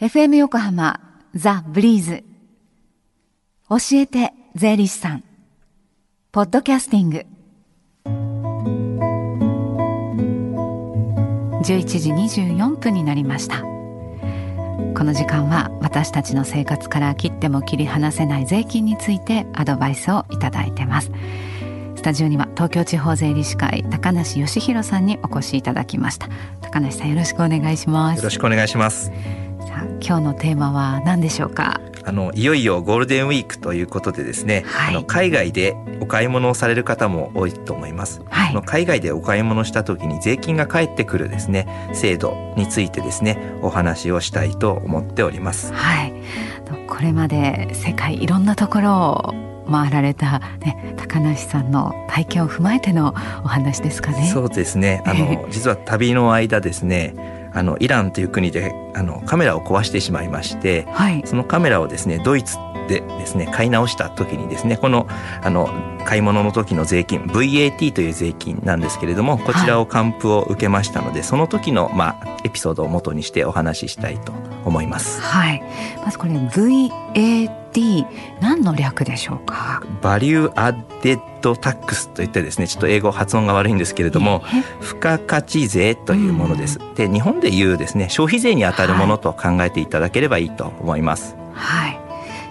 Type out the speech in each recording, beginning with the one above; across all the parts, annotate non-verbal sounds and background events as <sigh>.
FM 横浜ザ・ブリーズ。教えて税理士さん。ポッドキャスティング。11時24分になりました。この時間は私たちの生活から切っても切り離せない税金についてアドバイスをいただいてます。スタジオには東京地方税理士会高梨義弘さんにお越しいただきました。高梨さんよろしくお願いします。よろしくお願いします。今日のテーマは何でしょうか？あのいよいよゴールデンウィークということでですね、はい。あの海外でお買い物をされる方も多いと思います、はい。あの海外でお買い物した時に税金が返ってくるですね制度についてですねお話をしたいと思っております。はい。これまで世界いろんなところを回られた、ね、高梨さんの体験を踏まえてのお話ですかね？そうですね。あの <laughs> 実は旅の間ですねあのイランという国であのカメラを壊してしまいましてはい。そのカメラをですねドイツでですね買い直した時にですねこのあの買い物の時の税金 VAT という税金なんですけれどもこちらを還付を受けましたので、その時のまあエピソードを元にしてお話ししたいと思います。はいまずこれ VAT 何の略でしょうか？バリューアデッドタックスといってですねちょっと英語発音が悪いんですけれどもえ付加価値税というものです。で日本でいうですね消費税にあたるものと考えていただければいいと思います。はい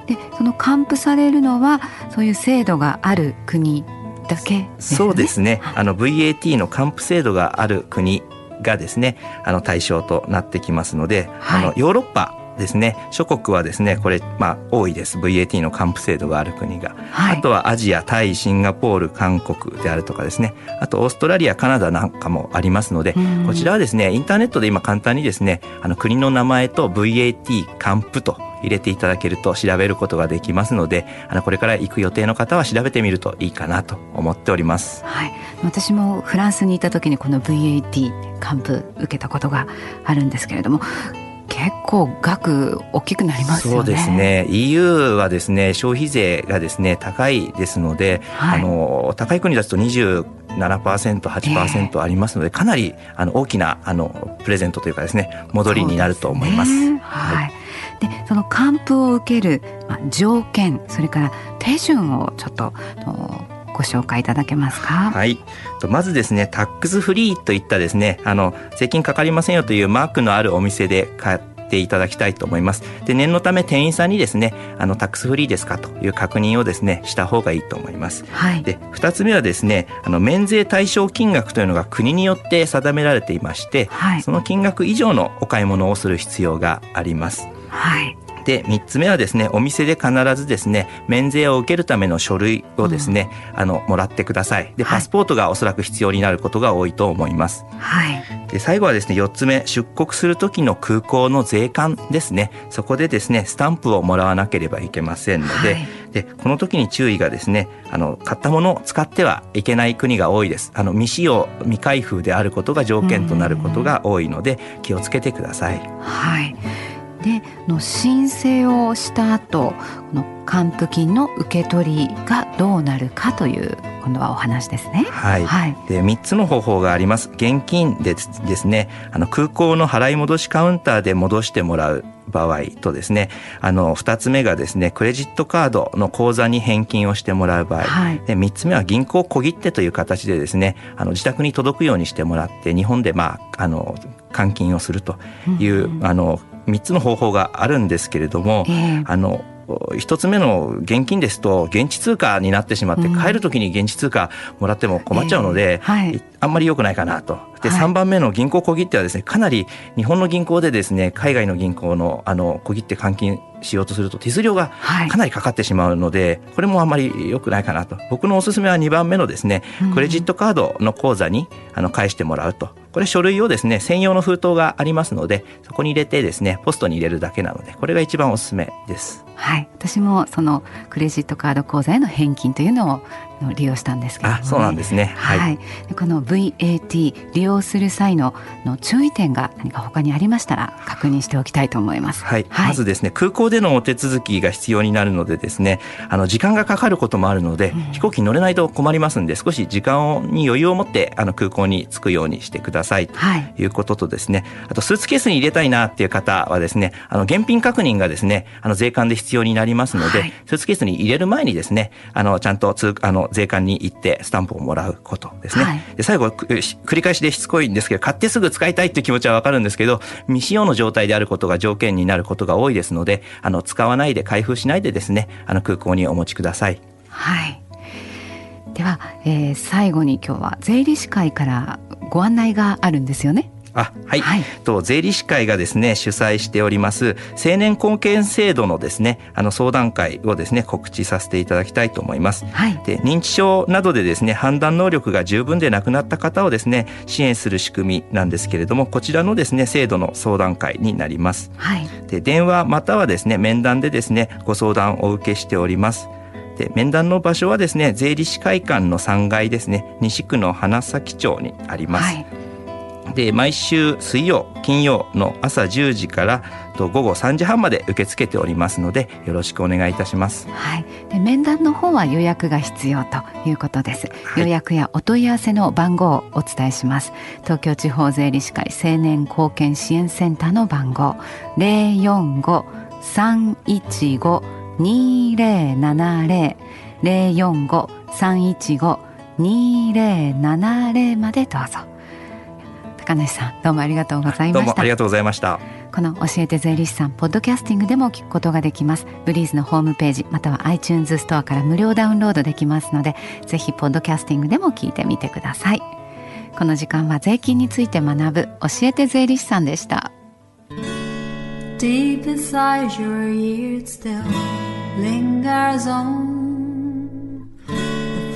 でその還付されるのはそういう制度がある国だけね。そうですね。はい。あの VAT の還付制度がある国がですね、あの対象となってきますので、はい。あのヨーロッパですね、諸国はですね、これまあ多いです。VAT の還付制度がある国が。はいあとはアジア、タイ、シンガポール、韓国であるとかですね。あとオーストラリア、カナダなんかもありますので、うんこちらはですね、インターネットで今簡単にですね、あの国の名前と VAT 還付と入れていただけると調べることができますので、あのこれから行く予定の方は調べてみるといいかなと思っております。はい、私もフランスにいた時にこの VAT 還付受けたことがあるんですけれども結構額大きくなりますよね。そうですね EU はですね消費税がですね高いですので、はいあの高い国だと27%、8%ありますので、かなりあの大きなあのプレゼントというかですね戻りになると思います。すねはい。でその還付を受ける、まあ、条件それから手順をちょっとご紹介いただけますか？はい。とまずですね、タックスフリーといったですね、あの、税金かかりませんよというマークのあるお店で買っていただきたいと思います。で、念のため店員さんにですね、あの、タックスフリーですかという確認をですね、した方がいいと思います。はい。で、二つ目はですね、あの、免税対象金額というのが国によって定められていまして、はいその金額以上のお買い物をする必要があります。はい。で3つ目はですねお店で必ずですね免税を受けるための書類をですね、あのもらってください。ではい。パスポートがおそらく必要になることが多いと思います。はい。で最後はですね4つ目出国する時の空港の税関ですね。そこでですねスタンプをもらわなければいけませんので、はい。でこの時に注意がですねあの買ったものを使ってはいけない国が多いです。あの未使用未開封であることが条件となることが多いので気をつけてください。はい。で、の申請をした後、この還付金の受け取りがどうなるかという今度はお話ですね。はい、はい。で3つの方法があります。現金でですねあの空港の払い戻しカウンターで戻してもらう場合とですねあの2つ目がですねクレジットカードの口座に返金をしてもらう場合、はい。で3つ目は銀行小切手という形でですねあの自宅に届くようにしてもらって日本でまああの換金をするという、うん。あの3つの方法があるんですけれども、ええ。あの一つ目の現金ですと現地通貨になってしまってうん。帰る時に現地通貨もらっても困っちゃうので、あんまり良くないかなと。で、はい。3番目の銀行小切手はですね、かなり日本の銀行でですね、海外の銀行のあの小切手換金しようとすると手数料がはい。かなりかかってしまうので、これもあんまり良くないかなと。僕のおすすめは2番目のですねうん、クレジットカードの口座にあの返してもらうと。これ書類をですね、専用の封筒がありますので、そこに入れてですね、ポストに入れるだけなので、これが一番おすすめです。はい。私もそのクレジットカード口座への返金というのをの利用したんですけど、ね、あそうなんですね。はい、はい、この VAT 利用する際のの注意点が何か他にありましたら確認しておきたいと思います、はい、はい、まずですね空港でのお手続きが必要になるのでですねあの時間がかかることもあるので、うん、飛行機に乗れないと困りますんで少し時間に余裕を持ってあの空港に着くようにしてくださいとい。うこととですね、あとスーツケースに入れたいなっていう方はですねあの現品確認がですねあの税関で必要になりますので、スーツケースに入れる前にですねあのちゃんと通あの税関に行ってスタンプをもらうことですね。はい、で最後繰り返しでしつこいんですけど買ってすぐ使いたいっていう気持ちはわかるんですけど未使用の状態であることが条件になることが多いですのであの使わないで開封しないでですねあの空港にお持ちください。はいでは、えー、最後に今日は税理士会からご案内があるんですよね。あはい、はい、と税理士会がですね主催しております青年貢献制度のですねあの相談会をですね告知させていただきたいと思います。はい、で認知症などでですね判断能力が十分でなくなった方をですね支援する仕組みなんですけれどもこちらのですね制度の相談会になります。はい、で電話またはですね面談でですねご相談をお受けしております。で面談の場所はですね税理士会館の3階ですね西区の花咲町にあります。はいで毎週水曜金曜の朝10時からと午後3時半まで受け付けておりますのでよろしくお願いいたします。はい。で面談の方は予約が必要ということです。はい、予約やお問い合わせの番号をお伝えします。東京地方税理士会青年貢献支援センターの番号零四五三一五二零七零零四五三一五二零七零までどうぞ。金梨さんどうもありがとうございました。どうもありがとうございました。この教えて税理士さんポッドキャスティングでも聞くことができます。ブリーズのホームページまたは iTunes ストアから無料ダウンロードできますのでぜひポッドキャスティングでも聞いてみてください。この時間は税金について学ぶ教えて税理士さんでした。Deep inside your ears still lingers on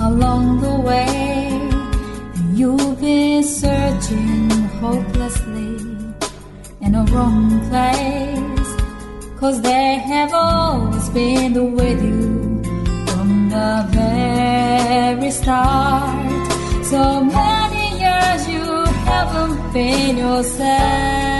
along the way. You've been searching hopelessly in a wrong place. Cause they have always been with you from the very start. So many years you haven't been yourself.